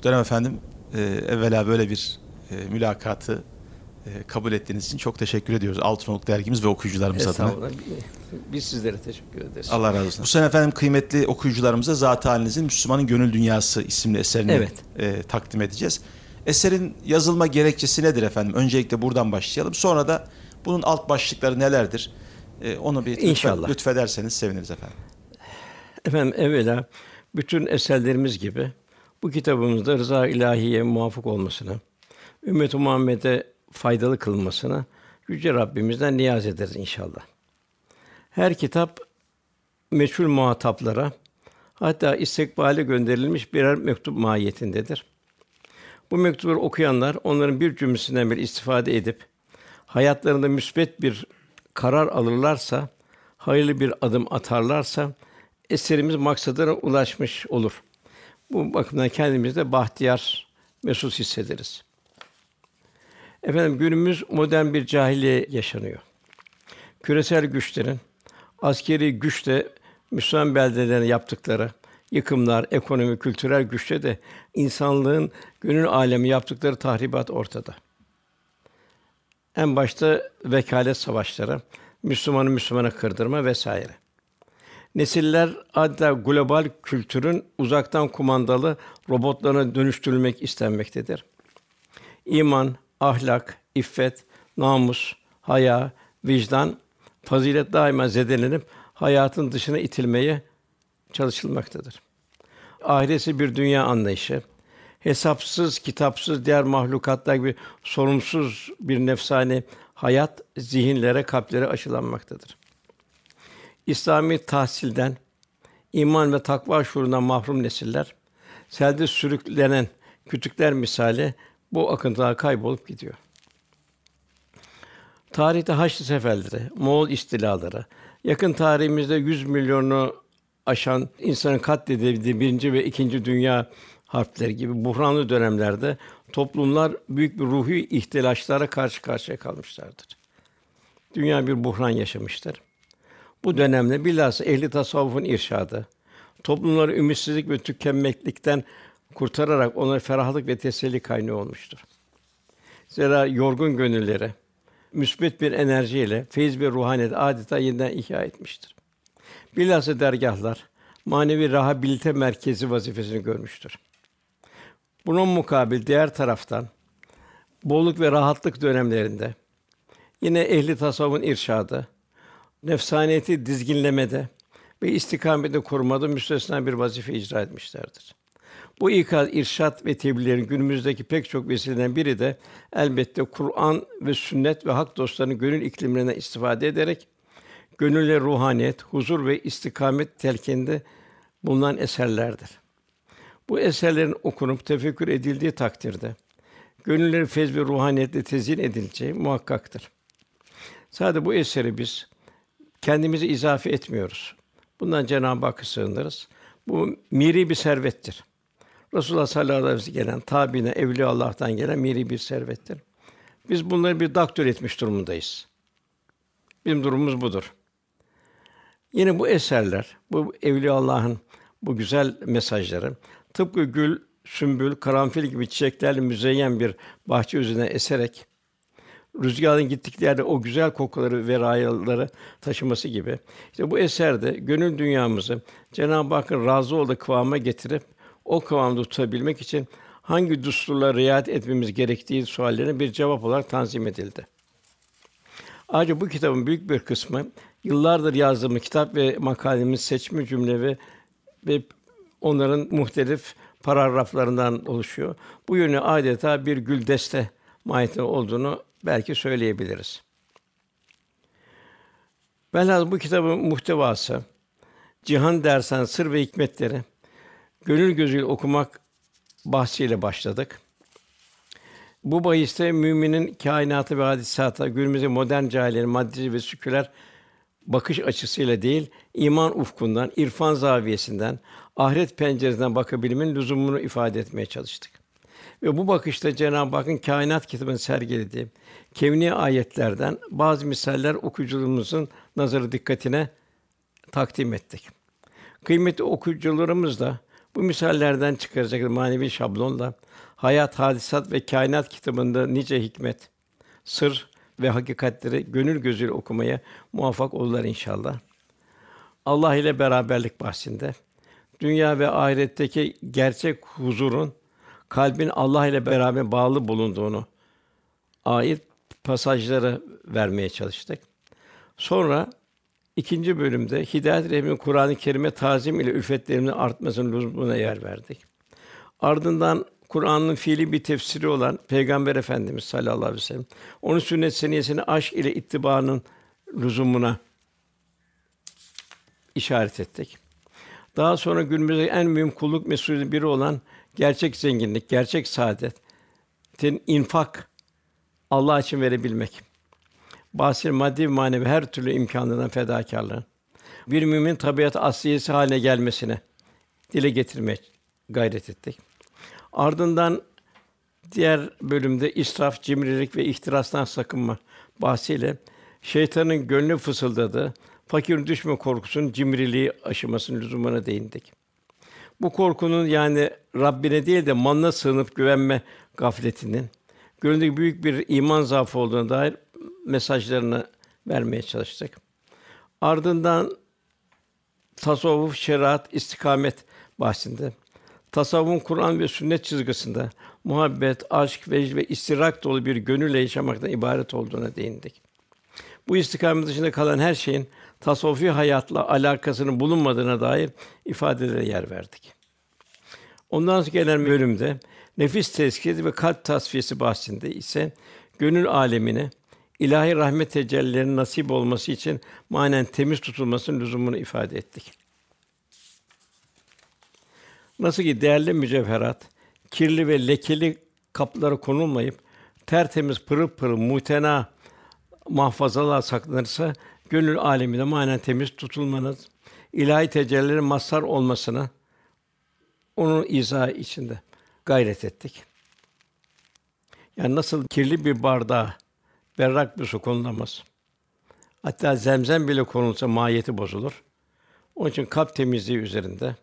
Muhterem efendim, e, evvela böyle bir e, mülakatı e, kabul ettiğiniz için çok teşekkür ediyoruz. Altınoluk dergimiz ve okuyucularımız adına. Biz sizlere teşekkür ederiz. Allah razı olsun. Bu sene efendim kıymetli okuyucularımıza Zat-ı Halinizin Müslümanın Gönül Dünyası isimli eserini Evet. e, takdim edeceğiz. Eserin yazılma gerekçesi nedir efendim? Öncelikle buradan başlayalım. Sonra da bunun alt başlıkları nelerdir? E, onu bir İnşallah. lütfederseniz seviniriz efendim. Efendim evvela bütün eserlerimiz gibi bu kitabımızda rıza ilahiye muvafık olmasını, ümmet-i Muhammed'e faydalı kılmasını yüce Rabbimizden niyaz ederiz inşallah. Her kitap meçhul muhataplara hatta istikbale gönderilmiş birer mektup mahiyetindedir. Bu mektupları okuyanlar onların bir cümlesinden bir istifade edip hayatlarında müsbet bir karar alırlarsa, hayırlı bir adım atarlarsa eserimiz maksadına ulaşmış olur. Bu bakımdan kendimizi de bahtiyar, mesut hissederiz. Efendim günümüz modern bir cahiliye yaşanıyor. Küresel güçlerin askeri güçle Müslüman beldelerine yaptıkları yıkımlar, ekonomi, kültürel güçle de insanlığın gönül alemi yaptıkları tahribat ortada. En başta vekalet savaşları, Müslümanı Müslümana kırdırma vesaire. Nesiller adeta global kültürün uzaktan kumandalı robotlarına dönüştürülmek istenmektedir. İman, ahlak, iffet, namus, haya, vicdan, fazilet daima zedelenip hayatın dışına itilmeye çalışılmaktadır. Ahiresi bir dünya anlayışı, hesapsız, kitapsız diğer mahlukatlar gibi sorumsuz bir nefsani hayat zihinlere, kalplere aşılanmaktadır. İslami tahsilden, iman ve takva şuurundan mahrum nesiller, selde sürüklenen kütükler misali bu akıntılar kaybolup gidiyor. Tarihte Haçlı seferleri, Moğol istilaları, yakın tarihimizde 100 milyonu aşan insanın katledildiği birinci ve ikinci dünya harpleri gibi buhranlı dönemlerde toplumlar büyük bir ruhi ihtilaçlara karşı karşıya kalmışlardır. Dünya bir buhran yaşamıştır. Bu dönemde bilhassa ehli tasavvufun irşadı, toplumları ümitsizlik ve tükenmeklikten kurtararak onlara ferahlık ve teselli kaynağı olmuştur. Zira yorgun gönülleri müsbet bir enerjiyle feyiz ve ruhaniyet adeta yeniden ihya etmiştir. Bilhassa dergahlar manevi rehabilite merkezi vazifesini görmüştür. Bunun mukabil diğer taraftan bolluk ve rahatlık dönemlerinde yine ehli tasavvufun irşadı, nefsaniyeti dizginlemede ve istikamette korumada müstesna bir vazife icra etmişlerdir. Bu ikaz, irşat ve tebliğlerin günümüzdeki pek çok vesileden biri de elbette Kur'an ve sünnet ve hak dostlarının gönül iklimlerinden istifade ederek gönülle ruhaniyet, huzur ve istikamet telkinde bulunan eserlerdir. Bu eserlerin okunup tefekkür edildiği takdirde gönüllerin feyz ve ruhaniyetle tezyin edileceği muhakkaktır. Sadece bu eseri biz kendimizi izafe etmiyoruz. Bundan Cenab-ı Hakk'a sığınırız. Bu miri bir servettir. Resulullah sallallahu aleyhi ve sellem gelen tabiine, evliya Allah'tan gelen miri bir servettir. Biz bunları bir daktür etmiş durumundayız. Bizim durumumuz budur. Yine bu eserler, bu evliya Allah'ın bu güzel mesajları tıpkı gül, sümbül, karanfil gibi çiçeklerle müzeyyen bir bahçe üzerine eserek rüzgarın gittikleri yerde o güzel kokuları ve rayaları taşıması gibi. İşte bu eserde gönül dünyamızı Cenab-ı Hakk'ın razı olduğu kıvama getirip o kıvamda tutabilmek için hangi düsturlara riayet etmemiz gerektiği suallerine bir cevap olarak tanzim edildi. Ayrıca bu kitabın büyük bir kısmı yıllardır yazdığım kitap ve makalemiz seçme cümle ve ve onların muhtelif paragraflarından oluşuyor. Bu yönü adeta bir gül deste mahiyetinde olduğunu belki söyleyebiliriz. Velhâsıl bu kitabın muhtevası cihan dersen sır ve hikmetleri gönül gözüyle okumak bahsiyle başladık. Bu bahiste müminin kainatı ve hadisata günümüzde modern cahillerin maddi ve seküler bakış açısıyla değil, iman ufkundan, irfan zaviyesinden, ahiret penceresinden bakabilmenin lüzumunu ifade etmeye çalıştık. Ve bu bakışta Cenab-ı Hakk'ın kainat kitabını sergilediği kevni ayetlerden bazı misaller okuyucularımızın nazarı dikkatine takdim ettik. Kıymetli okuyucularımız da Bu misallerden çıkaracak manevi şablonla Hayat, Hadisat ve Kainat kitabında nice hikmet, sır ve hakikatleri gönül gözüyle okumaya muvaffak olurlar inşallah. Allah ile beraberlik bahsinde dünya ve ahiretteki gerçek huzurun kalbin Allah ile beraber bağlı bulunduğunu ait pasajları vermeye çalıştık. Sonra ikinci bölümde Hidayet Rehmi'nin Kur'an-ı Kerim'e tazim ile ülfetlerimizin artmasının lüzumuna yer verdik. Ardından Kur'an'ın fiili bir tefsiri olan Peygamber Efendimiz sallallahu aleyhi ve sellem onun sünnet seniyesini aşk ile ittibanın lüzumuna işaret ettik. Daha sonra günümüzde en mühim kulluk mesulü biri olan gerçek zenginlik, gerçek saadetin infak Allah için verebilmek. Bahsil maddi ve manevi her türlü imkanından fedakarlığın bir mümin tabiat asliyesi haline gelmesine dile getirmeye gayret ettik. Ardından diğer bölümde israf, cimrilik ve ihtirastan sakınma bahsiyle şeytanın gönlü fısıldadığı fakir düşme korkusunun cimriliği aşımasının lüzumuna değindik. Bu korkunun yani Rabbine değil de malına sığınıp güvenme gafletinin gönlünde büyük bir iman zaafı olduğuna dair mesajlarını vermeye çalıştık. Ardından tasavvuf, şeriat, istikamet bahsinde tasavvufun Kur'an ve sünnet çizgisinde muhabbet, aşk, vecd ve istirak dolu bir gönülle yaşamaktan ibaret olduğuna değindik. Bu istikamet dışında kalan her şeyin tasavvufi hayatla alakasının bulunmadığına dair ifadelere yer verdik. Ondan sonra gelen bölümde nefis tezkiyesi ve kalp tasfiyesi bahsinde ise gönül alemine ilahi rahmet tecellilerinin nasip olması için manen temiz tutulmasının lüzumunu ifade ettik. Nasıl ki değerli mücevherat kirli ve lekeli kaplara konulmayıp tertemiz pırıl pırıl muhtena mahfazalar saklanırsa gönül aleminde manen temiz tutulmanız, ilahi tecellilerin mazhar olmasına onun izahı içinde gayret ettik. Yani nasıl kirli bir bardağa berrak bir su konulamaz. Hatta zemzem bile konulsa mahiyeti bozulur. Onun için kalp temizliği üzerinde,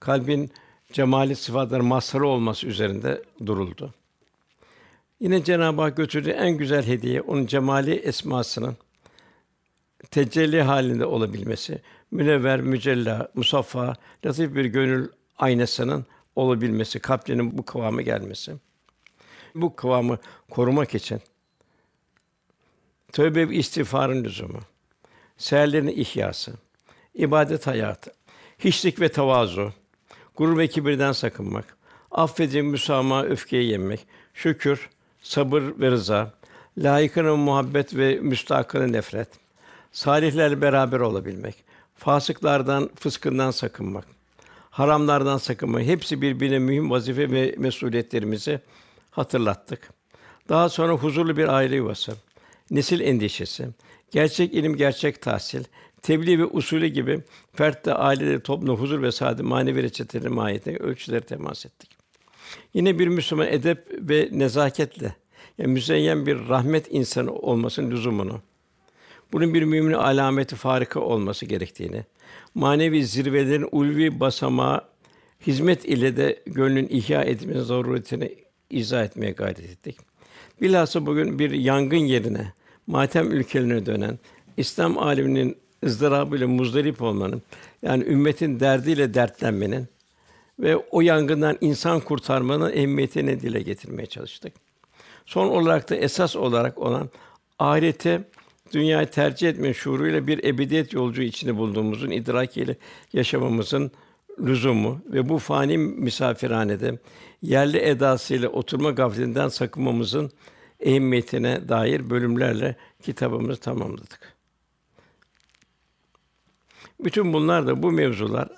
kalbin cemali sıfatları mazharı olması üzerinde duruldu. Yine Cenab-ı Hak götürdüğü en güzel hediye onun cemali esmasının tecelli halinde olabilmesi, münevver, mücella, musaffa, latif bir gönül aynasının olabilmesi, kalbinin bu kıvama gelmesi. Bu kıvamı korumak için tövbe ve istiğfarın lüzumu, seherlerin ihyası, ibadet hayatı, hiçlik ve tavazu, gurur ve kibirden sakınmak, affedici müsamaha, öfkeyi yenmek, şükür, sabır ve rıza, layıkına muhabbet ve müstakına nefret, salihlerle beraber olabilmek, fasıklardan, fıskından sakınmak, haramlardan sakınmak, hepsi birbirine mühim vazife ve mesuliyetlerimizi hatırlattık. Daha sonra huzurlu bir aile yuvası, nesil endişesi, gerçek ilim, gerçek tahsil, tebliğ ve usulü gibi fertte, ailede, toplumda huzur ve saadet manevi reçeteleri mahiyetine ölçüleri temas ettik. Yine bir Müslüman edep ve nezaketle yani müzeyyen bir rahmet insanı olmasının lüzumunu, bunun bir müminin alameti farika olması gerektiğini, manevi zirvelerin ulvi basamağı hizmet ile de gönlün ihya etmesi zaruretini izah etmeye gayret ettik. Bilhassa bugün bir yangın yerine matem ülkelerine dönen İslam aleminin ızdırabıyla muzdarip olmanın, yani ümmetin derdiyle dertlenmenin ve o yangından insan kurtarmanın ehemmiyetini dile getirmeye çalıştık. Son olarak da esas olarak olan ahirete dünyayı tercih etme şuuruyla bir ebediyet yolcu içinde bulduğumuzun idrakiyle yaşamamızın lüzumu ve bu fani misafirhanede yerli edasıyla oturma gafletinden sakınmamızın ehemmiyetine dair bölümlerle kitabımızı tamamladık. Bütün bunlar da bu mevzular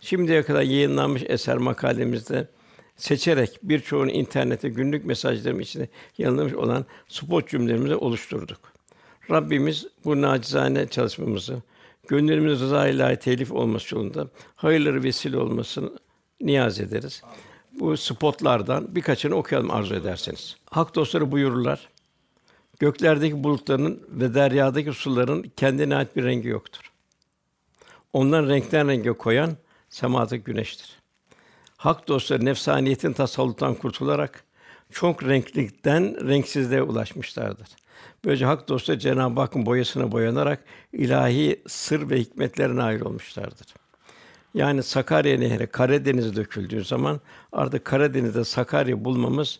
şimdiye kadar yayınlanmış eser makalemizde seçerek birçoğunu internete günlük mesajlarım içinde yanılmış olan spot cümlelerimizi oluşturduk. Rabbimiz bu nacizane çalışmamızı gönlümüz rıza ilahi telif olması yolunda hayırları vesile olmasını niyaz ederiz. Bu spotlardan birkaçını okuyalım arzu ederseniz. Hak dostları buyururlar. Göklerdeki bulutların ve deryadaki suların kendine ait bir rengi yoktur. Onların renkten renge koyan semadaki güneştir. Hak dostları nefsaniyetin tasalluttan kurtularak çok renklikten renksizliğe ulaşmışlardır. Böylece hak dostları Cenab-ı Hakk'ın boyasına boyanarak ilahi sır ve hikmetlerine nail olmuşlardır. Yani Sakarya Nehri Karadeniz'e döküldüğü zaman artık Karadeniz'de Sakarya bulmamız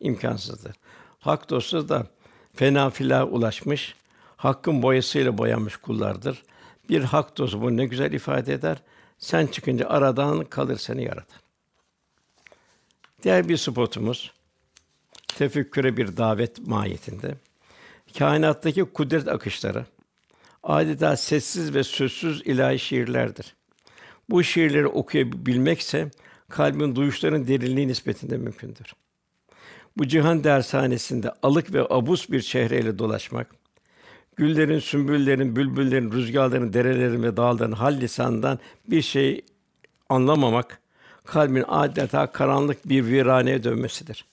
imkansızdır. Hak dostları da fena filah ulaşmış, hakkın boyasıyla boyanmış kullardır. Bir hak dostu bunu ne güzel ifade eder. Sen çıkınca aradan kalır seni yaratan. Diğer bir spotumuz tefekküre bir davet mahiyetinde. Kainattaki kudret akışları adeta sessiz ve sözsüz ilahi şiirlerdir. Bu şiirleri okuyabilmekse kalbin duyuşların derinliği nispetinde mümkündür. Bu cihan dershanesinde alık ve abus bir şehreyle dolaşmak, güllerin, sümbüllerin, bülbüllerin, rüzgarların, derelerin ve dağların hal lisanından bir şey anlamamak, kalbin adeta karanlık bir viraneye dönmesidir.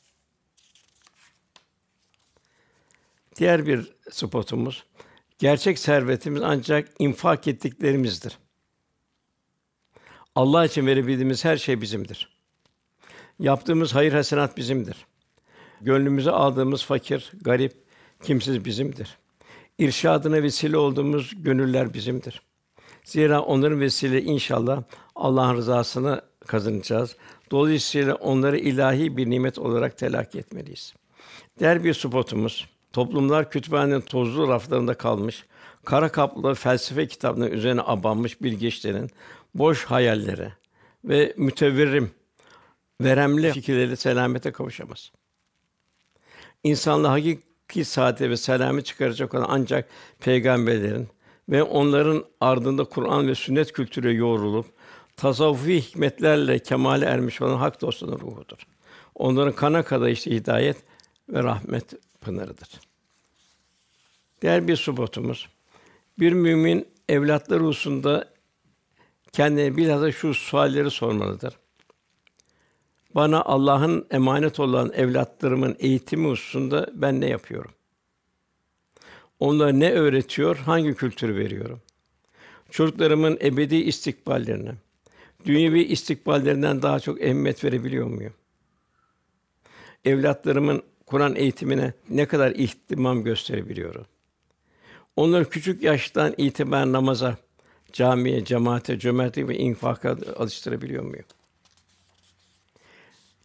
Diğer bir spotumuz, gerçek servetimiz ancak infak ettiklerimizdir. Allah için verebildiğimiz her şey bizimdir. Yaptığımız hayır hasenat bizimdir. Gönlümüze aldığımız fakir, garip, kimsiz bizimdir. İrşadına vesile olduğumuz gönüller bizimdir. Zira onların vesile inşallah Allah'ın rızasını kazanacağız. Dolayısıyla onları ilahi bir nimet olarak telakki etmeliyiz. Diğer bir spotumuz, toplumlar kütüphanenin tozlu raflarında kalmış, kara kaplı felsefe kitaplarının üzerine abanmış bilgeçlerin boş hayalleri ve müteverrim, veremli fikirleri selamete kavuşamaz. İnsanlığa hakiki saadete ve selamı çıkaracak olan ancak peygamberlerin ve onların ardında Kur'an ve sünnet kültürü yoğrulup tasavvufi hikmetlerle kemale ermiş olan hak dostunun ruhudur. Onların kana kadar işte hidayet ve rahmet pınarıdır. Diğer bir subutumuz, bir mümin evlatları hususunda kendine bilhassa şu sualleri sormalıdır. Bana Allah'ın emanet olan evlatlarımın eğitimi hususunda ben ne yapıyorum? Onlara ne öğretiyor, hangi kültürü veriyorum? Çocuklarımın ebedi istikballerine, dünyevi istikballerinden daha çok emmet verebiliyor muyum? Evlatlarımın Kur'an eğitimine ne kadar ihtimam gösterebiliyorum? Onları küçük yaştan itibaren namaza, camiye, cemaate, cömertlik ve infaka alıştırabiliyor muyum?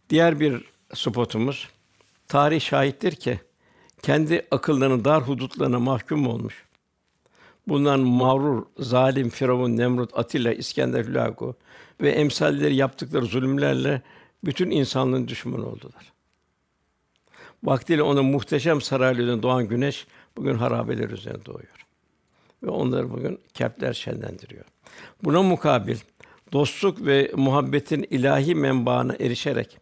Diğer bir spotumuz, tarih şahittir ki kendi akıllarının dar hudutlarına mahkum olmuş. Bundan mağrur, zalim Firavun, Nemrut, Atilla, İskender, Hülagu ve emsalleri yaptıkları zulümlerle bütün insanlığın düşmanı oldular. Vaktiyle onun muhteşem saraylarından doğan güneş bugün harabeler üzerine doğuyor. Ve onları bugün kepler şenlendiriyor. Buna mukabil dostluk ve muhabbetin ilahi menbaına erişerek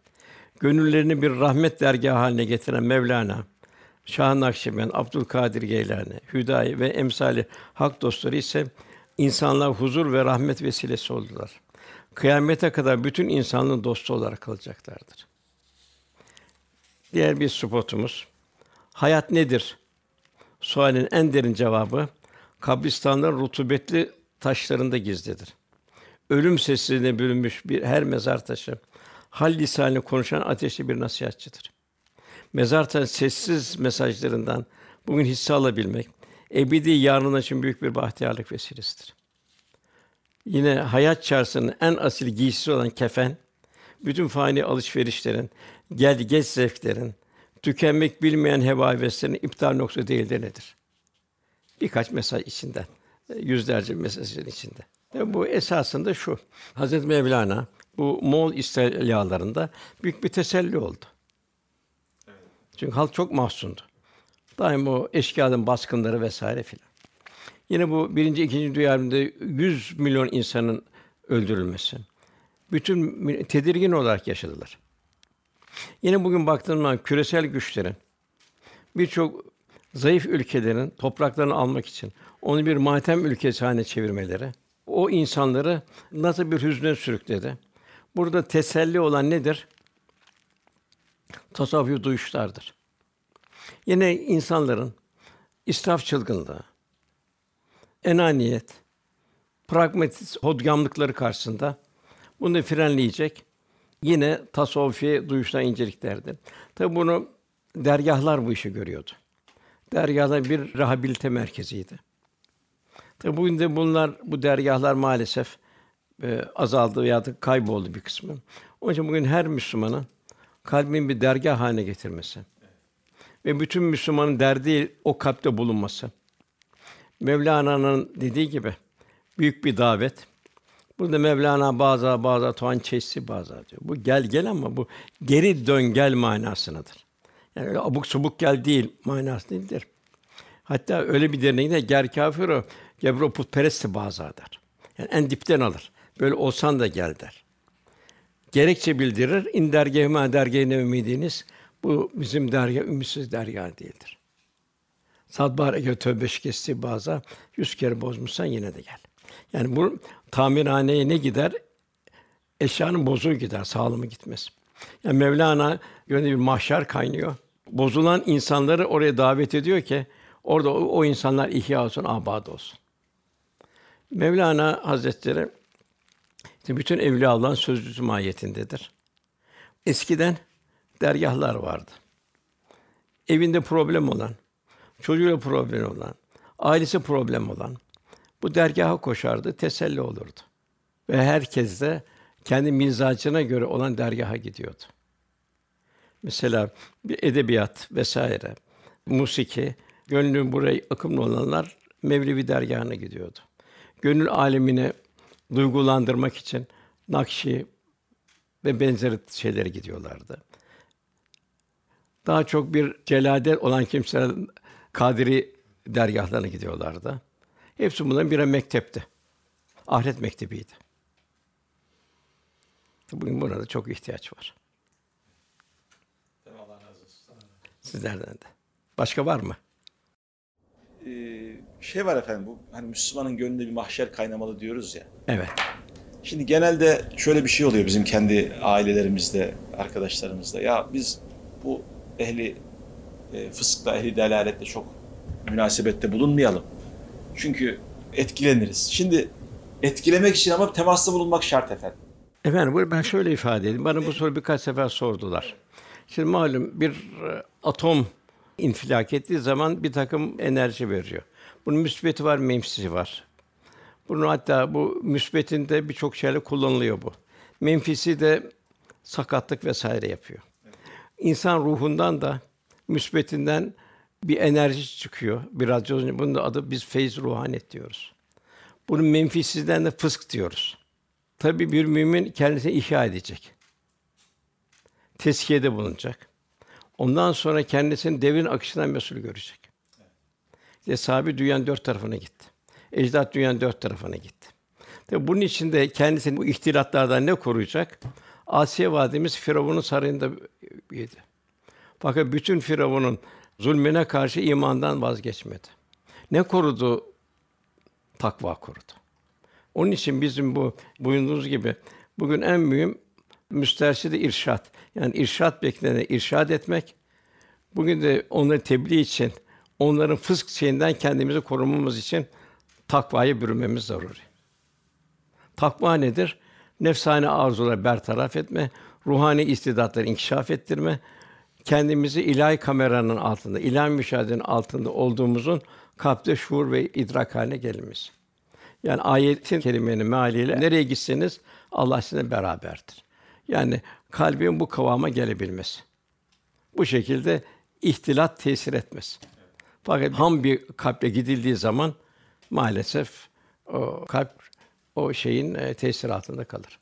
gönüllerini bir rahmet dergahı haline getiren Mevlana, Şah Nakşibend, Abdülkadir Geylani, Hüdayi ve emsali hak dostları ise insanlar huzur ve rahmet vesilesi oldular. Kıyamete kadar bütün insanlığın dostu olarak kalacaklardır. Diğer bir spotumuz hayat nedir? Sualin en derin cevabı kabristanların rutubetli taşlarında gizlidir. Ölüm sesine bürünmüş bir her mezar taşı hal lisanıyla konuşan ateşli bir nasihatçıdır. Mezar taşı sessiz mesajlarından bugün hisse alabilmek ebedi yarın için büyük bir bahtiyarlık vesilesidir. Yine hayat çarşısının en asil giysisi olan kefen, bütün fani alışverişlerin, gel geç zevklerin, tükenmek bilmeyen heva heveslerin iptal noktası değildir nedir? Birkaç mesaj içinden, yüzlerce mesajın içinde. Ve bu esasında şu. Hazreti Mevlana bu Moğol istilalarında büyük bir teselli oldu. Çünkü halk çok mahzundu. Daim o eşkıya'nın baskınları vesaire filan. Yine bu birinci, ikinci Dünya Harbi'nde 100 milyon insanın öldürülmesi. Bütün tedirgin olarak yaşadılar. Yine bugün baktığımız zaman küresel güçlerin birçok zayıf ülkelerin topraklarını almak için onu bir matem ülkesi haline çevirmeleri o insanları nasıl bir hüzne sürükledi. Burada teselli olan nedir? Tasavvuf duyuşlardır. Yine insanların israf çılgınlığı, enaniyet, pragmatist hodgamlıkları karşısında bunu frenleyecek yine tasavvufi duyuştan inceliklerdir. Tabi bunu dergahlar bu işi görüyordu. Dergahlar bir rehabilite merkeziydi. Tabi bugün de bunlar bu dergahlar maalesef e, azaldı veya da kayboldu bir kısmı. Onun için bugün her Müslümanın kalbin bir dergah haline getirmesi ve bütün Müslümanın derdi o kalpte bulunması. Mevlana'nın dediği gibi büyük bir davet. Burada Mevlana bazı bazı tuan çeşsi bazı diyor. Bu gel gel ama bu geri dön gel manasındadır. Yani öyle abuk subuk gel değil manası değildir. Hatta öyle bir derneğinde ger kafir o gebro putperest bazı der. Yani en dipten alır. Böyle olsan da gel der. Gerekçe bildirir. İn dergehime dergehine ümidiniz. Bu bizim derya ümitsiz derya değildir. Sad bareke tövbe şikesti baza yüz kere bozmuşsan yine de gel. Yani bu tamirhaneye ne gider? Eşyanın bozuğu gider, sağlamı gitmez. Yani Mevlana yönde bir mahşer kaynıyor. Bozulan insanları oraya davet ediyor ki orada o, o insanlar ihya olsun, abad olsun. Mevlana Hazretleri işte bütün evliya Allah'ın sözcüsü mahiyetindedir. Eskiden dergahlar vardı. Evinde problem olan, çocuğuyla problem olan, ailesi problem olan bu dergaha koşardı, teselli olurdu. Ve herkes de kendi mizacına göre olan dergaha gidiyordu. Mesela bir edebiyat vesaire, musiki, gönlün buraya akımlı olanlar Mevlevi dergahına gidiyordu. Gönül alemine duygulandırmak için Nakşi ve benzeri şeylere gidiyorlardı. Daha çok bir celade olan kimseler Kadiri dergahlarına gidiyorlardı. Hepsi bunların birer mektepti. Ahiret mektebiydi. Bugün buna da çok ihtiyaç var. Allah razı olsun. Sizlerden de. Başka var mı? Ee, şey var efendim bu hani Müslümanın gönlünde bir mahşer kaynamalı diyoruz ya. Evet. Şimdi genelde şöyle bir şey oluyor bizim kendi ailelerimizde, arkadaşlarımızda. Ya biz bu ehli e, fıskla, ehli delaletle çok münasebette bulunmayalım. Çünkü etkileniriz. Şimdi etkilemek için ama temasta bulunmak şart efendim. Efendim ben şöyle ifade edeyim. Bana bu soru birkaç sefer sordular. Şimdi malum bir e, atom infilak ettiği zaman bir takım enerji veriyor. Bunun müsbeti var, menfisi var. Bunun hatta bu müsbetinde birçok şeyle kullanılıyor bu. Menfisi de sakatlık vesaire yapıyor. İnsan ruhundan da müsbetinden bir enerji çıkıyor. Bir radyo bunun da adı biz feyz ruhanet diyoruz. Bunun menfisinden de fısk diyoruz. Tabi bir mümin kendisini ihya edecek. Teskiyede bulunacak. Ondan sonra kendisini devrin akışından mesul görecek. İşte sahibi dünyanın dört tarafına gitti. Ecdat dünyanın dört tarafına gitti. Tabi bunun için de kendisini bu ihtilatlardan ne koruyacak? Asiye vadimiz Firavun'un sarayında yedi. Fakat bütün Firavun'un zulmüne karşı imandan vazgeçmedi. Ne korudu? Takva korudu. Onun için bizim bu buyurduğunuz gibi bugün en mühim müsterşidi irşat. Yani irşat beklenen irşad etmek. Bugün de onları tebliğ için, onların fısk şeyinden kendimizi korumamız için takvayı bürümemiz zaruri. Takva nedir? Nefsane arzuları bertaraf etme, ruhani istidatları inkişaf ettirme, kendimizi ilahi kameranın altında, ilahi müşahedenin altında olduğumuzun kalpte şuur ve idrak haline gelmesi. Yani ayetin kelimenin mealiyle nereye gitseniz Allah sizinle beraberdir. Yani kalbin bu kıvama gelebilmesi. Bu şekilde ihtilat tesir etmez. Fakat ham bir kalple gidildiği zaman maalesef o kalp o şeyin e, tesir altında kalır.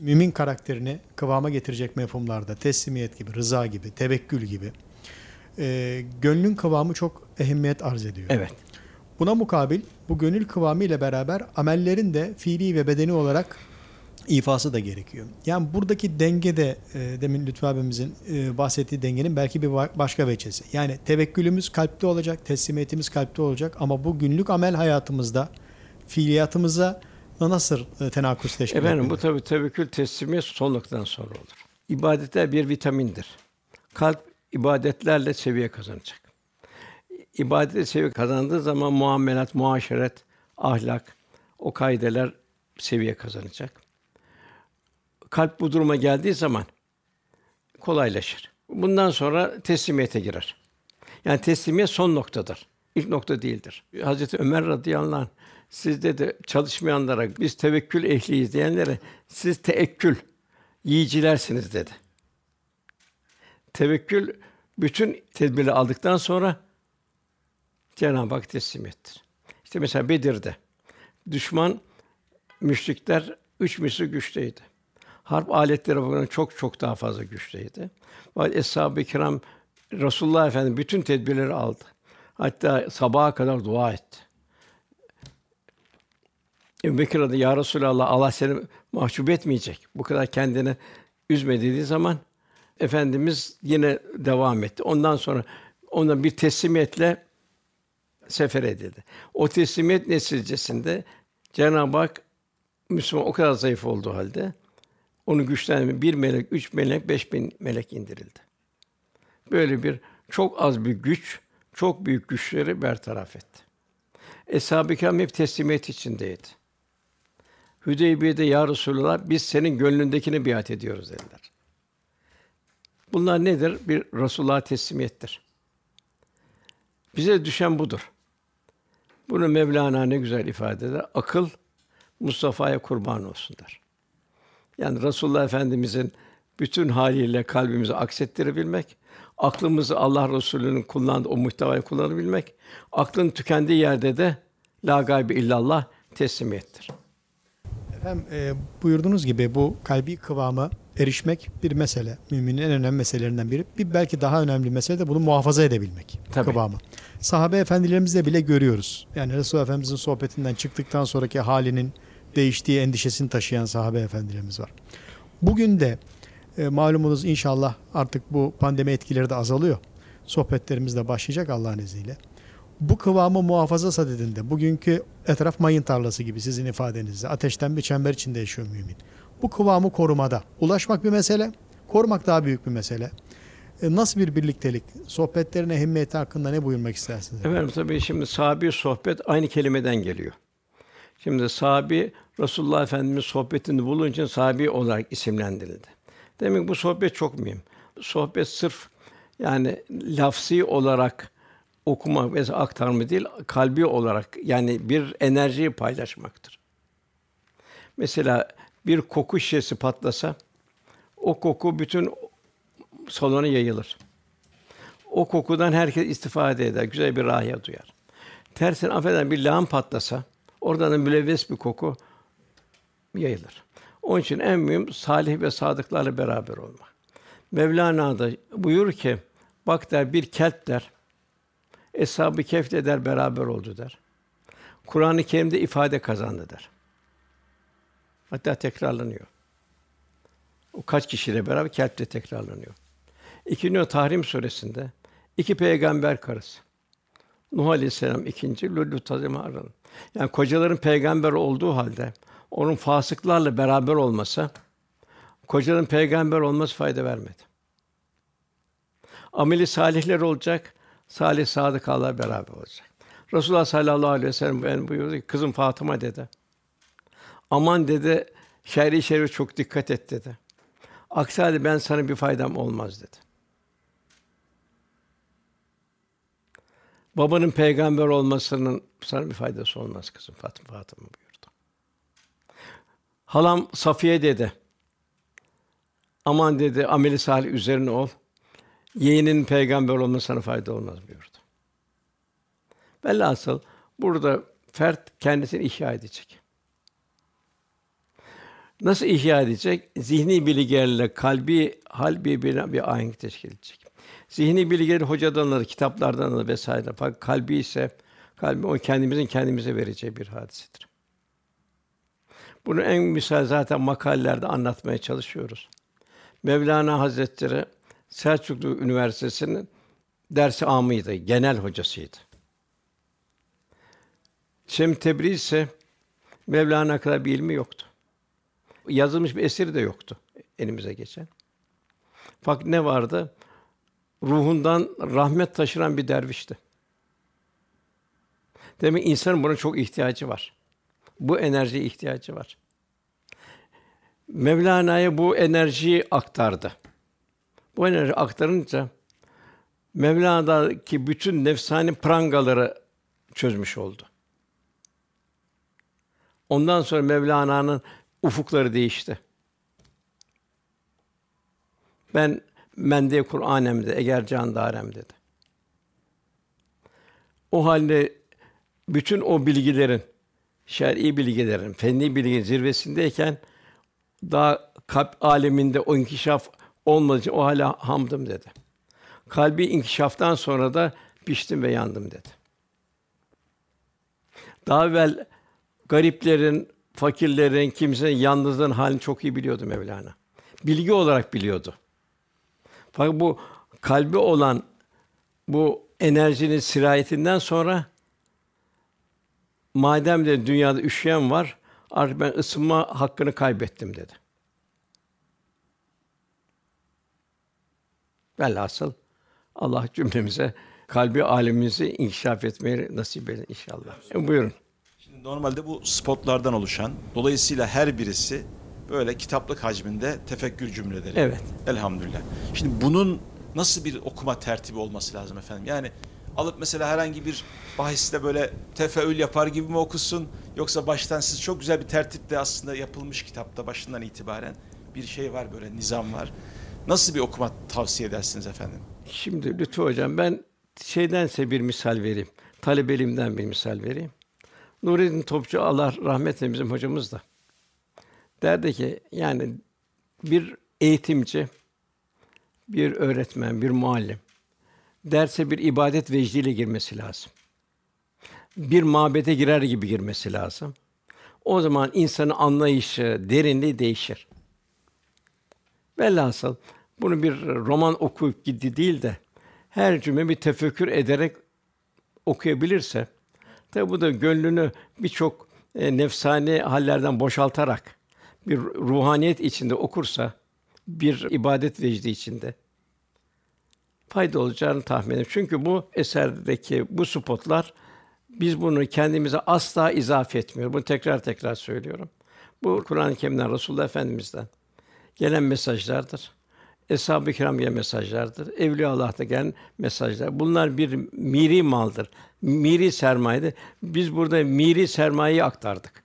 Mümin karakterini kıvama getirecek mefhumlarda teslimiyet gibi, rıza gibi, tevekkül gibi e, gönlün kıvamı çok ehemmiyet arz ediyor. Evet. Buna mukabil bu gönül kıvamı ile beraber amellerin de fiili ve bedeni olarak ifası da gerekiyor. Yani buradaki denge de e, demin Lütfü abimizin e, bahsettiği dengenin belki bir başka veçesi. Yani tevekkülümüz kalpte olacak, teslimiyetimiz kalpte olacak ama bu günlük amel hayatımızda fiiliyatımıza nasıl e, tenakuz teşkil Efendim bu tabi tevekkül teslimiyet son noktadan sonra olur. İbadetler bir vitamindir. Kalp ibadetlerle seviye kazanacak. İbadet seviye kazandığı zaman muamelat, muaşeret, ahlak, o kaideler seviye kazanacak. kalp bu duruma geldiği zaman kolaylaşır. Bundan sonra teslimiyete girer. Yani teslimiyet son noktadır. İlk nokta değildir. Hazreti Ömer radıyallahu anh sizde de çalışmayanlara biz tevekkül ehliyiz diyenlere siz teekkül yiyicilersiniz dedi. Tevekkül bütün tedbiri aldıktan sonra Cenab-ı Hak teslimiyettir. İşte mesela Bedir'de düşman müşrikler üç misli güçteydi. Harp aletleri bakımından çok çok daha fazla güçlüydü. Ve Eshab-ı Kiram Resulullah Efendimiz bütün tedbirleri aldı. Hatta sabaha kadar dua etti. Ebu Bekir adı Ya Resulallah Allah seni mahcup etmeyecek. Bu kadar kendini üzme dediği zaman Efendimiz yine devam etti. Ondan sonra ona bir teslimiyetle sefer edildi. O teslimiyet neticesinde Cenab-ı Hak Müslüman o kadar zayıf olduğu halde onu güçlendirme bir melek, üç melek, beş bin melek indirildi. Böyle bir çok az bir güç, çok büyük güçleri bertaraf etti. Eshab-ı Kiram hep teslimiyet içindeydi. Hüdeybiye'de ya Resulallah biz senin gönlündekini biat ediyoruz dediler. Bunlar nedir? Bir Resulullah'a teslimiyettir. Bize düşen budur. Bunu Mevlana ne güzel ifade eder. Akıl Mustafa'ya kurban olsun der. Yani Resulullah Efendimizin bütün haliyle kalbimizi aksettirebilmek, aklımızı Allah Resulü'nün kullandığı o muhtevayı kullanabilmek, aklın tükendiği yerde de la gaybe illallah teslimiyettir. Efendim e, buyurduğunuz gibi bu kalbi kıvama erişmek bir mesele. Müminin en önemli meselelerinden biri. Bir belki daha önemli mesele de bunu muhafaza edebilmek. Tabii. Kıvamı. Sahabe efendilerimizde bile görüyoruz. Yani Resulullah Efendimizin sohbetinden çıktıktan sonraki halinin değiştiği endişesini taşıyan sahabe efendilerimiz var. Bugün de e, malumunuz inşallah artık bu pandemi etkileri de azalıyor. Sohbetlerimiz de başlayacak Allah'ın izniyle. Bu kıvamı muhafaza sadedinde, bugünkü etraf mayın tarlası gibi sizin ifadenizle, ateşten bir çember içinde yaşıyor mümin. Bu kıvamı korumada, ulaşmak bir mesele, korumak daha büyük bir mesele. E, nasıl bir birliktelik? Sohbetlerin ehemmiyeti hakkında ne buyurmak istersiniz? Efendim tabii şimdi sahabi sohbet aynı kelimeden geliyor. Şimdi sahabi Resulullah Efendimiz sohbetini bulunca sahabi olarak isimlendirildi. Demek bu sohbet çok mühim. Sohbet sırf yani lafsi olarak okuma ve aktarma değil, kalbi olarak yani bir enerjiyi paylaşmaktır. Mesela bir koku şişesi patlasa o koku bütün salona yayılır. O kokudan herkes istifade eder, güzel bir rahiye duyar. Tersine affeden bir lağım patlasa oradan da mülevves bir koku yayılır. Onun için en mühim salih ve sadıklarla beraber olmak. Mevlana da buyur ki bak der bir kelp der Eshab-ı Kehf der beraber oldu der. Kur'an-ı Kerim'de ifade kazandı der. Hatta tekrarlanıyor. O kaç kişiyle beraber kelpte tekrarlanıyor. İkinci Tahrim suresinde iki peygamber karısı. Nuh Aleyhisselam ikinci, Lut Hazreti Harun. Yani kocaların peygamber olduğu halde onun fasıklarla beraber olması kocaların peygamber olması fayda vermedi. Ameli salihler olacak, salih sadıkalar beraber olacak. Resulullah sallallahu aleyhi ve sellem ben buyurdu ki kızım Fatıma dedi. Aman dedi şerri şerri çok dikkat et dedi. Aksi halde ben sana bir faydam olmaz dedi. Babanın peygamber olmasının sana bir faydası olmaz kızım Fatıma Fatıma buyurdu. Halam Safiye dedi. Aman dedi ameli salih üzerine ol. Yeğenin peygamber olması sana fayda olmaz buyurdu. Velhasıl burada fert kendisini ihya edecek. Nasıl ihya edecek? Zihni bilgilerle kalbi hal birbirine bir ahenk teşkil edecek. Zihni bilgileri hocadan alır, kitaplardan alır vesaire. Fakat kalbi ise kalbi o kendimizin kendimize vereceği bir hadisedir. Bunu en misal zaten makalelerde anlatmaya çalışıyoruz. Mevlana Hazretleri Selçuklu Üniversitesi'nin dersi amıydı, genel hocasıydı. Şem Tebriz ise Mevlana kadar bir ilmi yoktu. Yazılmış bir eseri de yoktu elimize geçen. Fakat ne vardı? Ruhundan rahmet taşıran bir dervişti. Demek insanın buna çok ihtiyacı var. Bu enerjiye ihtiyacı var. Mevlana'ya bu enerjiyi aktardı. Bu enerji aktarınca Mevlana'daki bütün nefsani prangaları çözmüş oldu. Ondan sonra Mevlana'nın ufukları değişti. Ben mende Kur'anemde eğer can darem dedi. O halde bütün o bilgilerin, şer'i bilgilerin, fenni bilginin zirvesindeyken daha kalp aleminde o inkişaf olmadığı için o hala hamdım dedi. Kalbi inkişaftan sonra da piştim ve yandım dedi. Daha evvel gariplerin, fakirlerin, kimsenin yalnızlığın halini çok iyi biliyordu Mevlana. Bilgi olarak biliyordu. Fakat bu kalbi olan bu enerjinin sirayetinden sonra madem de dünyada üşüyen var, artık ben ısınma hakkını kaybettim dedi. Velhasıl Allah cümlemize kalbi alemimizi inkişaf etmeyi nasip eylesin inşallah. E, buyurun. Şimdi normalde bu spotlardan oluşan, dolayısıyla her birisi böyle kitaplık hacminde tefekkür cümleleri. Evet. Elhamdülillah. Şimdi bunun nasıl bir okuma tertibi olması lazım efendim? Yani alıp mesela herhangi bir bahiste böyle tefeül yapar gibi mi okusun? Yoksa baştan siz çok güzel bir tertiple aslında yapılmış kitapta başından itibaren bir şey var böyle nizam var. Nasıl bir okuma tavsiye edersiniz efendim? Şimdi Lütfü Hocam ben şeydense bir misal vereyim. Talebeliğimden bir misal vereyim. Nureddin Topçu Allah rahmet bizim hocamız da. Derdi ki yani bir eğitimci, bir öğretmen, bir muallim derse bir ibadet vecdiyle girmesi lazım. Bir mabede girer gibi girmesi lazım. O zaman insanın anlayışı, derinliği değişir. Velhasıl bunu bir roman okuyup gitti değil de her cümle bir tefekkür ederek okuyabilirse tabi bu da gönlünü birçok e, nefsani hallerden boşaltarak bir ruhaniyet içinde okursa bir ibadet vecdi içinde fayda olacağını tahmin ediyorum. Çünkü bu eserdeki bu spotlar biz bunu kendimize asla izafe etmiyor. Bunu tekrar tekrar söylüyorum. Bu Kur'an-ı Kerim'den Resulullah Efendimiz'den gelen mesajlardır. Eshab-ı Kiram gelen mesajlardır. Evliya Allah'ta gelen mesajlar. Bunlar bir miri maldır. Miri sermayedir. Biz burada miri sermayeyi aktardık.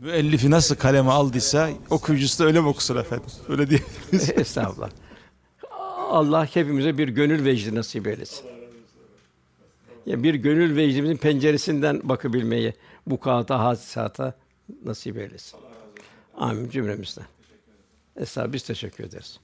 Müellifi nasıl kaleme aldıysa okuyucusu da öyle mi okusun efendim? Öyle diye. Estağfurullah. Allah hepimize bir gönül vecdi nasip eylesin. Ya bir gönül vecdimizin penceresinden bakabilmeyi bu kağıta, hadisata nasip eylesin. Amin cümlemizden. Estağfurullah biz teşekkür ederiz.